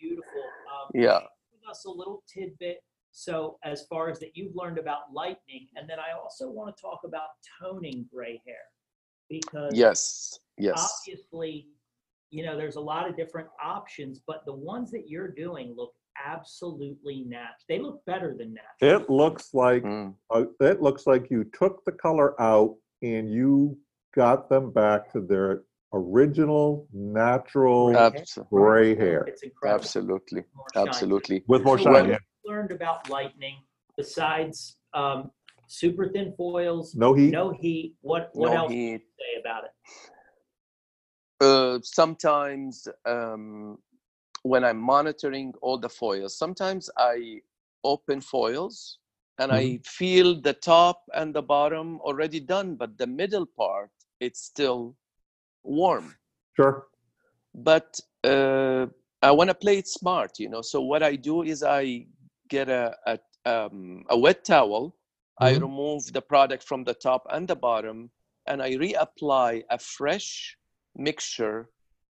beautiful. Um, Yeah. Give us a little tidbit. So as far as that you've learned about lightning, and then I also want to talk about toning gray hair because yes yes obviously, you know, there's a lot of different options, but the ones that you're doing look absolutely natural. They look better than natural. it looks like Mm. uh, it looks like you took the color out and you got them back to their original natural Abs- gray hair It's incredible. absolutely More shine. absolutely with more So shine. what yeah. learned about lightning besides um, super thin foils, No heat. no heat? What what no else heat can you say about it? uh, sometimes um, when I'm monitoring all the foils, sometimes I open foils and I feel the top and the bottom already done, but the middle part it's still warm. Sure. But uh, I want to play it smart, you know. So what I do is I get a a, um, a wet towel. I Mhm. remove the product from the top and the bottom, and I reapply a fresh mixture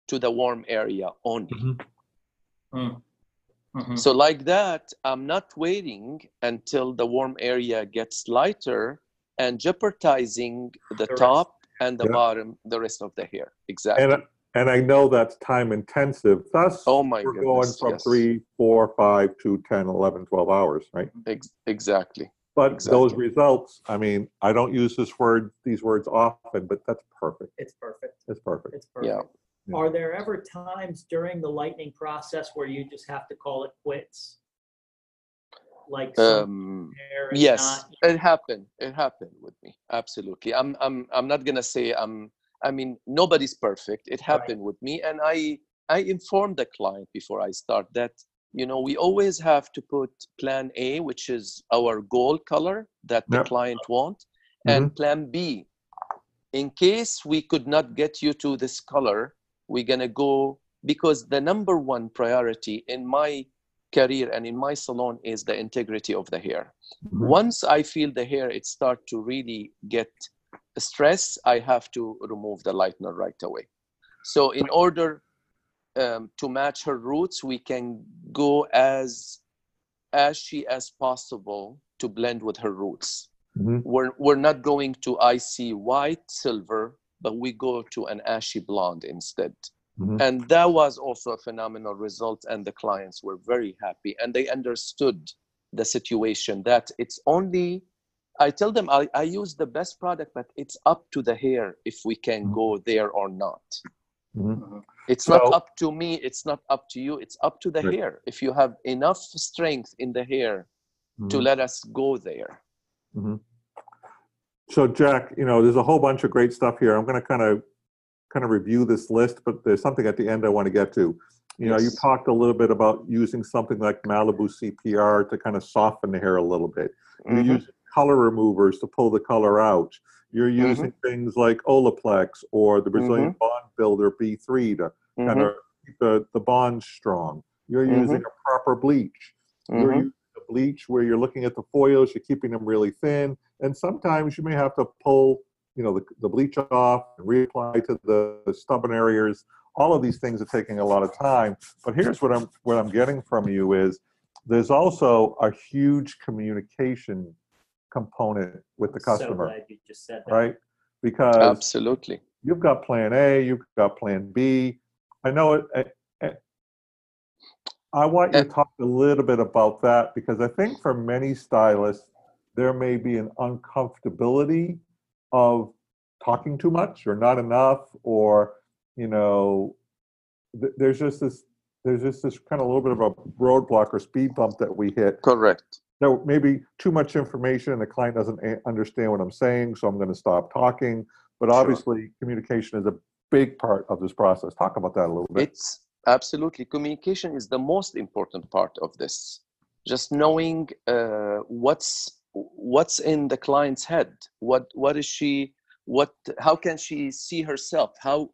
to the warm area only. Mhm. So like that, I'm not waiting until the warm area gets lighter and jeopardizing the The top and the Yeah. bottom, the rest of the hair. Exactly. And and I know that's time intensive. Thus, Oh my we're going from yes. three, four, five to 10, 11, 12 hours, right? Ex- exactly. But those results, I mean, I don't use this word, these words often, but that's perfect. It's perfect. It's perfect. It's perfect. Yeah. Yeah. Are there ever times during the lightning process where you just have to call it quits? Like Um, yes, not- it happened. It happened with me. Absolutely. I'm. I'm. I'm not gonna say I'm. I mean, nobody's perfect. It happened with me, and I. I informed the client before I start that you know we always have to put Plan A, which is our goal color that the Yep. client want, and Plan B, in case we could not get you to this color, we're gonna go because the number one priority in my career and in my salon is the integrity of the hair Mhm. once i feel the hair it start to really get stress i have to remove the lightener right away so in order um, to match her roots we can go as ashy as possible to blend with her roots Mhm. we're, we're not going to icy white silver but we go to an ashy blonde instead Mhm. and that was also a phenomenal result and the clients were very happy and they understood the situation that it's only i tell them i, I use the best product but it's up to the hair if we can Mhm. go there or not Mhm. Mhm. it's not up to me it's not up to you it's up to the Right. hair if you have enough strength in the hair to Mhm. let us go there Mhm. So Jack, you know, there's a whole bunch of great stuff here. I'm going to kind of kind of review this list, but there's something at the end I want to get to. You know, you talked a little bit about using something like Malibu CPR to kind of soften the hair a little bit. You're Mhm. using color removers to pull the color out. You're Mm-hmm. using things like Olaplex or the Brazilian Bond Builder B3 to kind of keep the, the bond strong. You're Mhm. using a proper bleach. You're using bleach where you're looking at the foils, you're keeping them really thin, and sometimes you may have to pull, you know, the, the bleach off and reapply to the, the stubborn areas. All of these things are taking a lot of time. But here's what I'm what I'm getting from you is there's also a huge communication component with the So customer, glad you just said that. right? Because absolutely you've got plan A, you've got plan B. I know it. I- want you eh to talk a little bit about that because I think for many stylists, there may be an uncomfortability of talking too much or not enough, or, you know, th- there's just this there's just this kind of little bit of a roadblock or speed bump that we hit. correct No, maybe too much information and the client doesn't a- understand what I'm saying, so I'm going to stop talking. But Sure. obviously, communication is a big part of this process. Talk about that a little bit. It's absolutely communication is the most important part of this. Just knowing uh, what's what's in the client's head. What what is she? What how can she see herself? How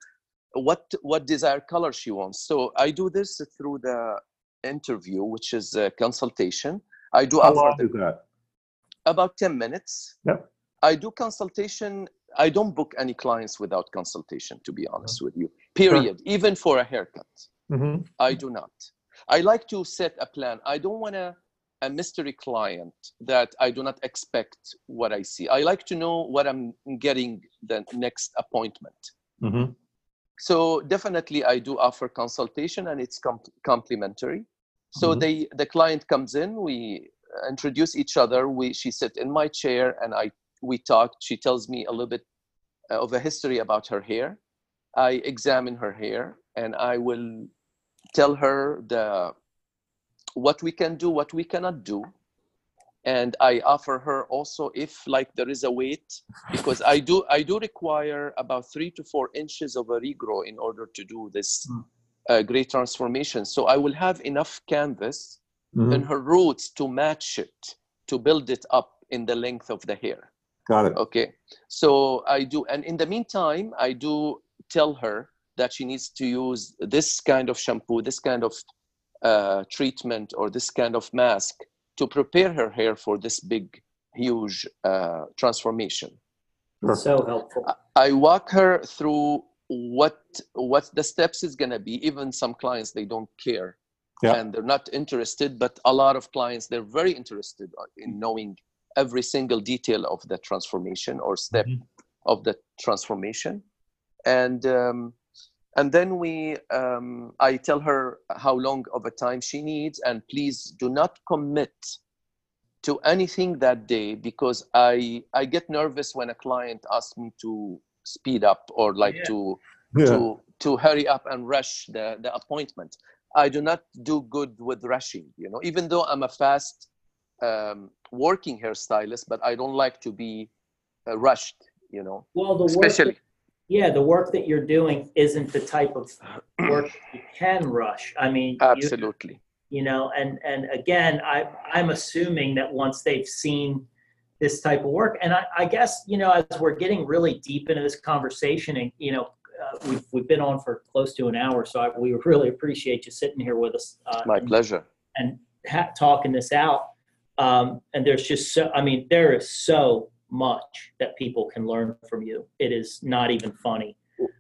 what what desired color she wants. So I do this through the interview, which is a consultation. I do How long is that? about 10 minutes Yep. i do consultation i don't book any clients without consultation to be honest with you period even for a haircut Mm-hmm. i do not. I like to set a plan. I don't want a, a mystery client that i do not expect what i see. I like to know what i'm getting the next appointment. Mm-hmm. so definitely i do offer consultation and it's com- complimentary. So Mhm. they the client comes in we introduce each other we she sit in my chair and i we talk. She tells me a little bit uh, of a history about her hair. I examine her hair and i will tell her the what we can do what we cannot do and i offer her also if like there is a weight because i do i do require about three to four inches of a regrow in order to do this Mm. uh, great transformation so i will have enough canvas Mm-hmm. in her roots to match it to build it up in the length of the hair Got it. okay so i do and in the meantime i do tell her that she needs to use this kind of shampoo this kind of uh, treatment or this kind of mask to prepare her hair for this big huge uh, transformation Sure. So helpful. i walk her through what what the steps is going to be even some clients they don't care Yeah. and they're not interested but a lot of clients they're very interested in knowing every single detail of the transformation or step Mhm. of the transformation and um, and then we um, i tell her how long of a time she needs and please do not commit to anything that day because i i get nervous when a client asks me to speed up or like Yeah. to Yeah. to to hurry up and rush the the appointment i do not do good with rushing you know even though i'm a fast um, working hairstylist but i don't like to be uh, rushed you know Well, the work, especially yeah, the work that you're doing isn't the type of work you can rush. I mean, absolutely you know, and and again, I I'm assuming that once they've seen this type of work, and I, I guess you know, as we're getting really deep into this conversation, and you know, uh, we've we've been on for close to an hour, so I, we really appreciate you sitting here with us. Uh, my and- pleasure and ha- talking this out. Um, and there's just so, I mean, there is so much that people can learn from you. It is not even funny.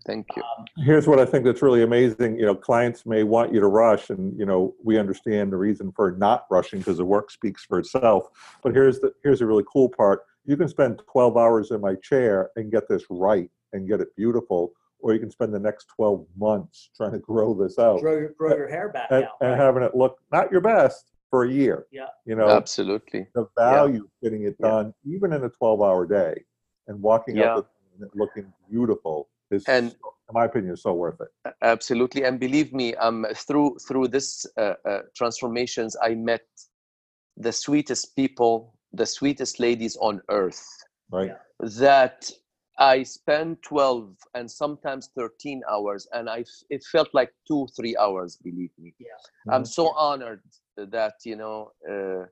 thank you um, Here's what I think that's really amazing. You know, clients may want you to rush, and you know, we understand the reason for not rushing because the work speaks for itself. But here's the here's a really cool part. You can spend 12 hours in my chair and get this right and get it beautiful, or you can spend the next 12 months trying to grow this out Grow your, grow your hair back and, out. and right? having it look not your best for a year. Yeah. You know, absolutely the value of getting it Yeah. done, even in a 12 hour day, and walking Yeah. out the, looking beautiful is, And- so- in my opinion, is so worth it. absolutely and believe me um through through this uh, uh, transformations i met the sweetest people the sweetest ladies on earth Right. Yeah. that i spend 12 and sometimes 13 hours and i it felt like two three hours believe me yeah. i'm so honored that you know uh,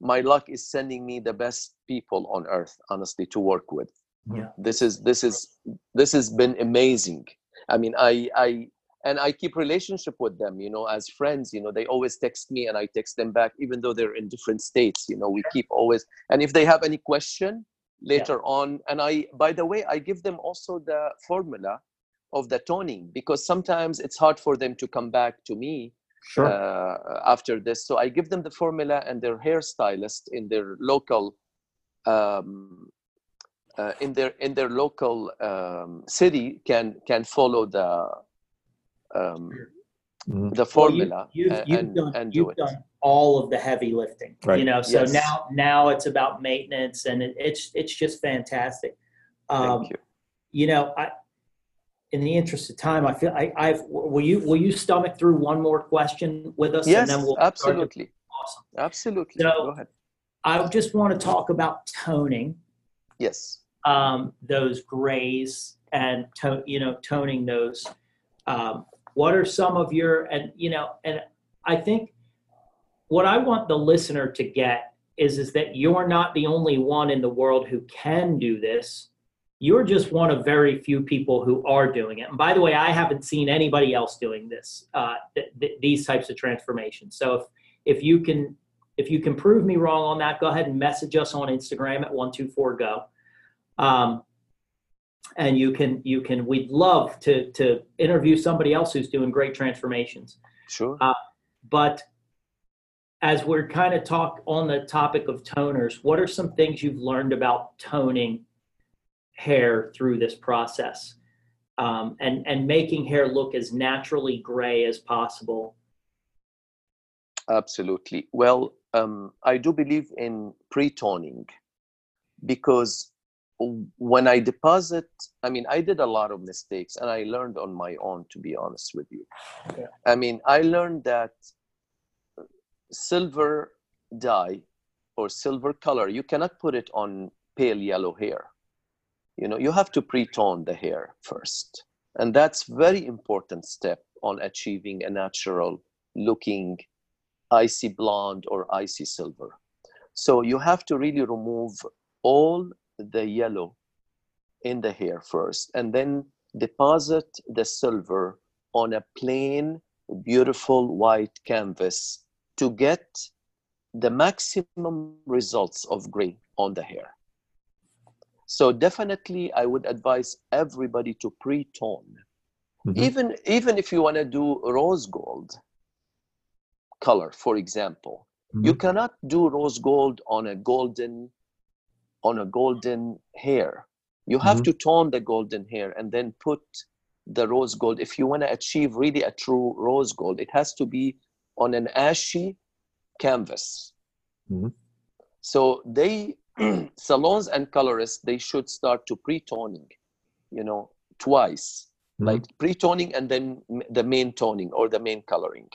my luck is sending me the best people on earth honestly to work with. Yeah. this is this is this has been amazing. I mean i i and i keep relationship with them you know as friends you know they always text me and i text them back even though they're in different states you know we keep always and if they have any question later on and i by the way i give them also the formula of the toning because sometimes it's hard for them to come back to me Sure. uh, after this. So I give them the formula, and their hairstylist in their local, um, uh, in their in their local um, city can can follow the um, Mhm. the Well, formula you, you've, and, you've and, done, and do you've it. done all of the heavy lifting, Right. you know, so Yes. now, now it's about maintenance and it, it's, it's just fantastic. Um, Thank you. you know, I, in the interest of time, I feel I, I've will you will you stomach through one more question with us, Yes, and then we'll absolutely. Awesome. Absolutely. So- Go ahead. I just want to talk about toning. Yes. um, those grays and to, you know toning those. Um, what are some of your and you know and I think what I want the listener to get is is that you're not the only one in the world who can do this. You're just one of very few people who are doing it. And by the way, I haven't seen anybody else doing this, uh, th- th- these types of transformations. So if if you can if you can prove me wrong on that, go ahead and message us on Instagram at one two four go um, and you can you can we'd love to to interview somebody else who's doing great transformations Sure. but as we're kind of talk on the topic of toners what are some things you've learned about toning hair through this process um, and and making hair look as naturally gray as possible Absolutely. Well, um, I do believe in pre-toning because when I deposit, I mean, I did a lot of mistakes and I learned on my own, to be honest with you. Yeah. I mean, I learned that silver dye or silver color, you cannot put it on pale yellow hair. You know, you have to pre-tone the hair first. And that's very important step on achieving a natural looking icy blonde or icy silver. So you have to really remove all the yellow in the hair first and then deposit the silver on a plain, beautiful white canvas to get the maximum results of gray on the hair. So definitely I would advise everybody to pre-tone. Mhm. Even even if you want to do rose gold, color, for example. You Mhm. cannot do rose gold on a golden on a golden hair. You have Mhm. to tone the golden hair and then put the rose gold. If you want to achieve really a true rose gold, it has to be on an ashy canvas. Mhm. So they salons and colorists they should start to pre-toning, you know, twice, Mhm. like pre-toning and then the main toning or the main coloring.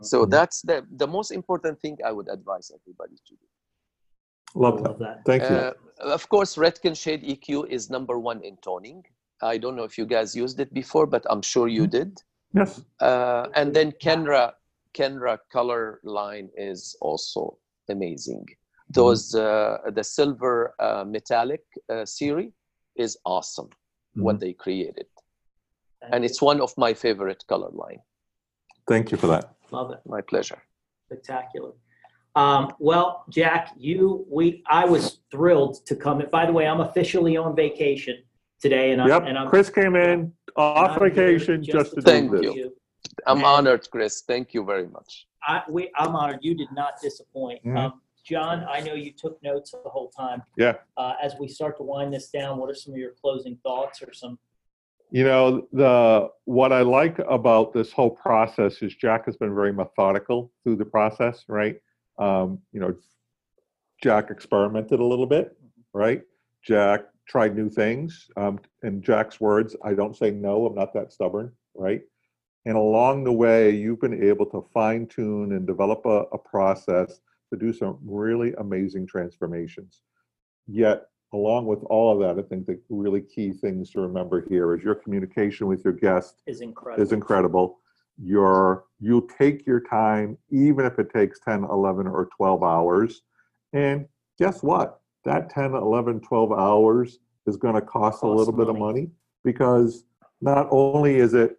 So Mhm. that's the the most important thing I would advise everybody to do. Love I that. that Thank you. Uh, of course, Redken Shade EQ is number one in toning. I don't know if you guys used it before, but I'm sure you did. yes. Uh, and then Kenra Kenra color line is also amazing. Those uh, the silver uh, metallic uh, series is awesome. What they created, Thank and you. it's one of my favorite color line. Thank you for that. love it My pleasure. spectacular. Um, well, Jack, you we I was thrilled to come. By the way, I'm officially on vacation today, and I'm Yep. and I'm Chris came in off vacation just to do Thank this. you. I'm And- honored, Chris. Thank you very much. I, we, I'm honored. You did not disappoint. Mhm. Um, John, I know you took notes the whole time. Yeah. Uh, as we start to wind this down, what are some of your closing thoughts or some? You know, the what I like about this whole process is Jack has been very methodical through the process, right? Um, you know, Jack experimented a little bit, right? Jack tried new things. Um, in Jack's words, I don't say no, I'm not that stubborn, right? And along the way, you've been able to fine tune and develop a, a process to do some really amazing transformations. Yet, along with all of that, I think the really key things to remember here is your communication with your guest Is incredible. is incredible. Your you take your time, even if it takes 10, 11, or 12 hours. And guess what? That 10, 11, 12 hours is going to cost a Costs little bit of money. money because not only is it,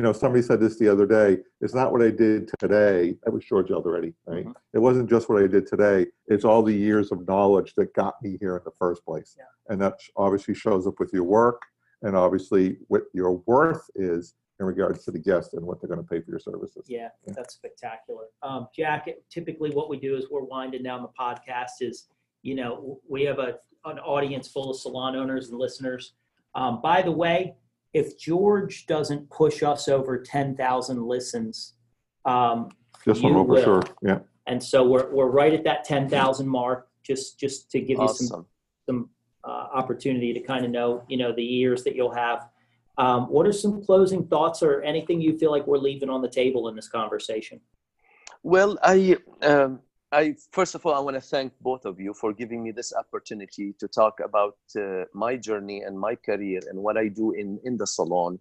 you know, somebody said this the other day, it's not what I did today. That was George already, right? Mhm. It wasn't just what I did today. It's all the years of knowledge that got me here in the first place. Yeah. And that obviously shows up with your work and obviously what your worth is in regards to the guest and what they're going to pay for your services. Yeah, that's spectacular. Um, Jack, typically what we do is we're winding down the podcast is, you know, we have a, an audience full of salon owners and listeners. Um, by the way, if George doesn't push us over 10,000 listens, um, This one You will for sure. Yeah. and so we're, we're right at that 10,000 mark, just, just to give you some some uh, opportunity to kind of know, you know, the years that you'll have. Um, what are some closing thoughts or anything you feel like we're leaving on the table in this conversation? Well, I, um, I first of all, I want to thank both of you for giving me this opportunity to talk about uh, my journey and my career and what I do in in the salon.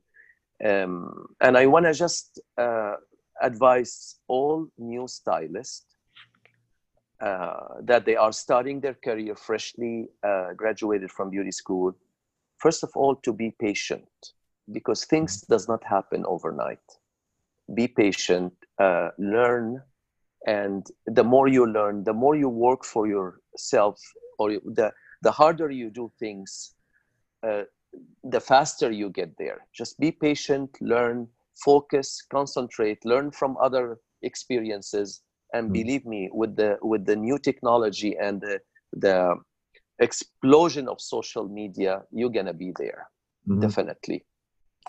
Um, and I want to just uh, advise all new stylists uh, that they are starting their career freshly uh, graduated from beauty school. First of all, to be patient because things does not happen overnight. Be patient, uh, learn, and the more you learn, the more you work for yourself, or the the harder you do things, uh, the faster you get there. Just be patient, learn, focus, concentrate, learn from other experiences, and Mm. believe me, with the with the new technology and the the explosion of social media, you're gonna be there Mhm. definitely.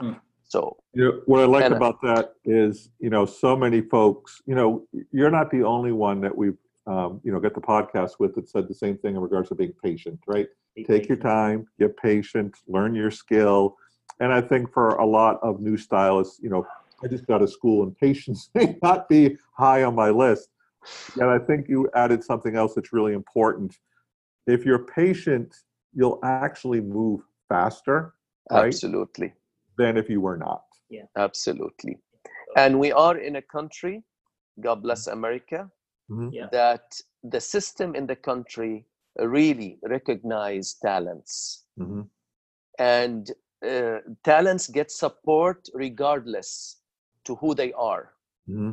Mm. So You know, what I like And- about that is, you know, so many folks, you know, you're not the only one that we've, um, you know, got the podcast with that said the same thing in regards to being patient, right? Take your time, get patient, learn your skill. And I think for a lot of new stylists, you know, I just got to school and patience may not be high on my list. And I think you added something else that's really important. If you're patient, you'll actually move faster Right. absolutely. Than if you were not. Yeah. Absolutely. And we are in a country, God bless America, Mhm. Yeah. that the system in the country really recognize talents. Mhm. And uh, talents get support regardless to who they are. Mhm.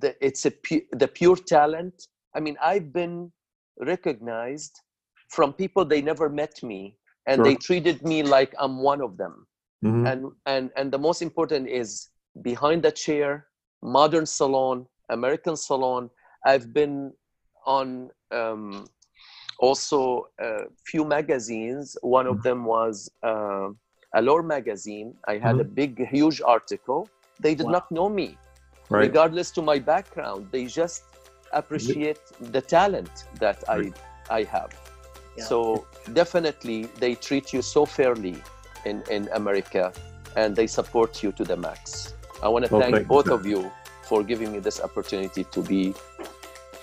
The, it's a pu- the pure talent. I mean, I've been recognized from people they never met me and Sure. they treated me like I'm one of them. Mhm. and and and the most important is behind the chair modern salon american salon i've been on um, also a few magazines. One of them was uh, allure magazine. I had a big huge article. They did Wow. not know me. Right. regardless to my background they just appreciate the talent that i i have. Yeah. so definitely they treat you so fairly in in america and they support you to the max i want to Well, thank thank you, both sir. of you for giving me this opportunity to be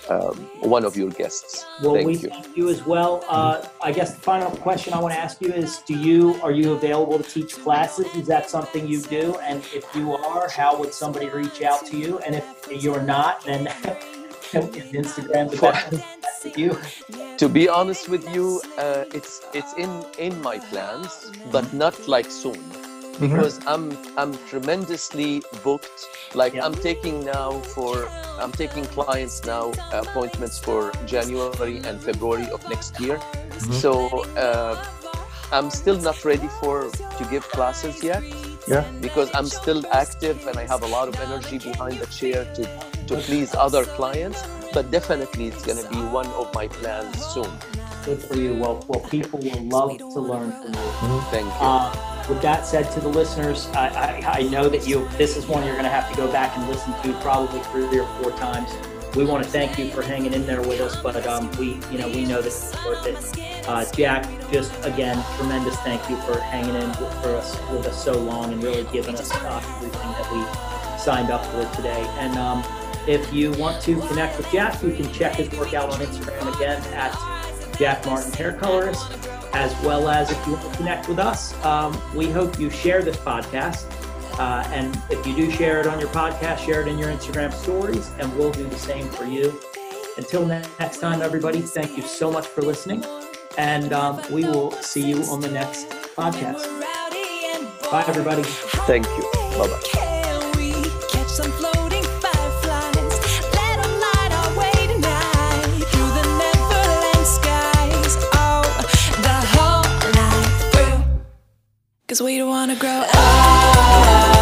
um, one of your guests Well, thank we you thank you as well. Uh, I guess the final question I want to ask you is: Do you are you available to teach classes? Is that something you do? And if you are, how would somebody reach out to you? And if you're not, then Instagram the best place to connect with you? To be honest with you uh, it's it's in in my plans but not like soon. Because i'm i'm tremendously booked. Like Yeah. i'm taking now for i'm taking clients now appointments for january and february of next year. So uh, i'm still not ready for to give classes yet. Yeah. because i'm still active and i have a lot of energy behind the chair to to please other clients but definitely it's going to be one of my plans soon Good for you. Well, well, people will love to learn from you. thank you Uh, with that said, to the listeners, I, I, I know that you this is one you're going to have to go back and listen to probably three or four times. We want to thank you for hanging in there with us, but um, we you know we know this is worth it. Uh, Jack, just again, tremendous thank you for hanging in with, for us with us so long and really giving us uh, everything that we signed up for today. And um, if you want to connect with Jack, you can check his work out on Instagram again at Jack Martin Hair Colorist as well as if you want to connect with us. Um, we hope you share this podcast. Uh, and if you do share it on your podcast, share it in your Instagram stories, and we'll do the same for you. Until next time, everybody, thank you so much for listening. And um, we will see you on the next podcast. Bye, everybody. thank you bye bye Cause we don't wanna grow up.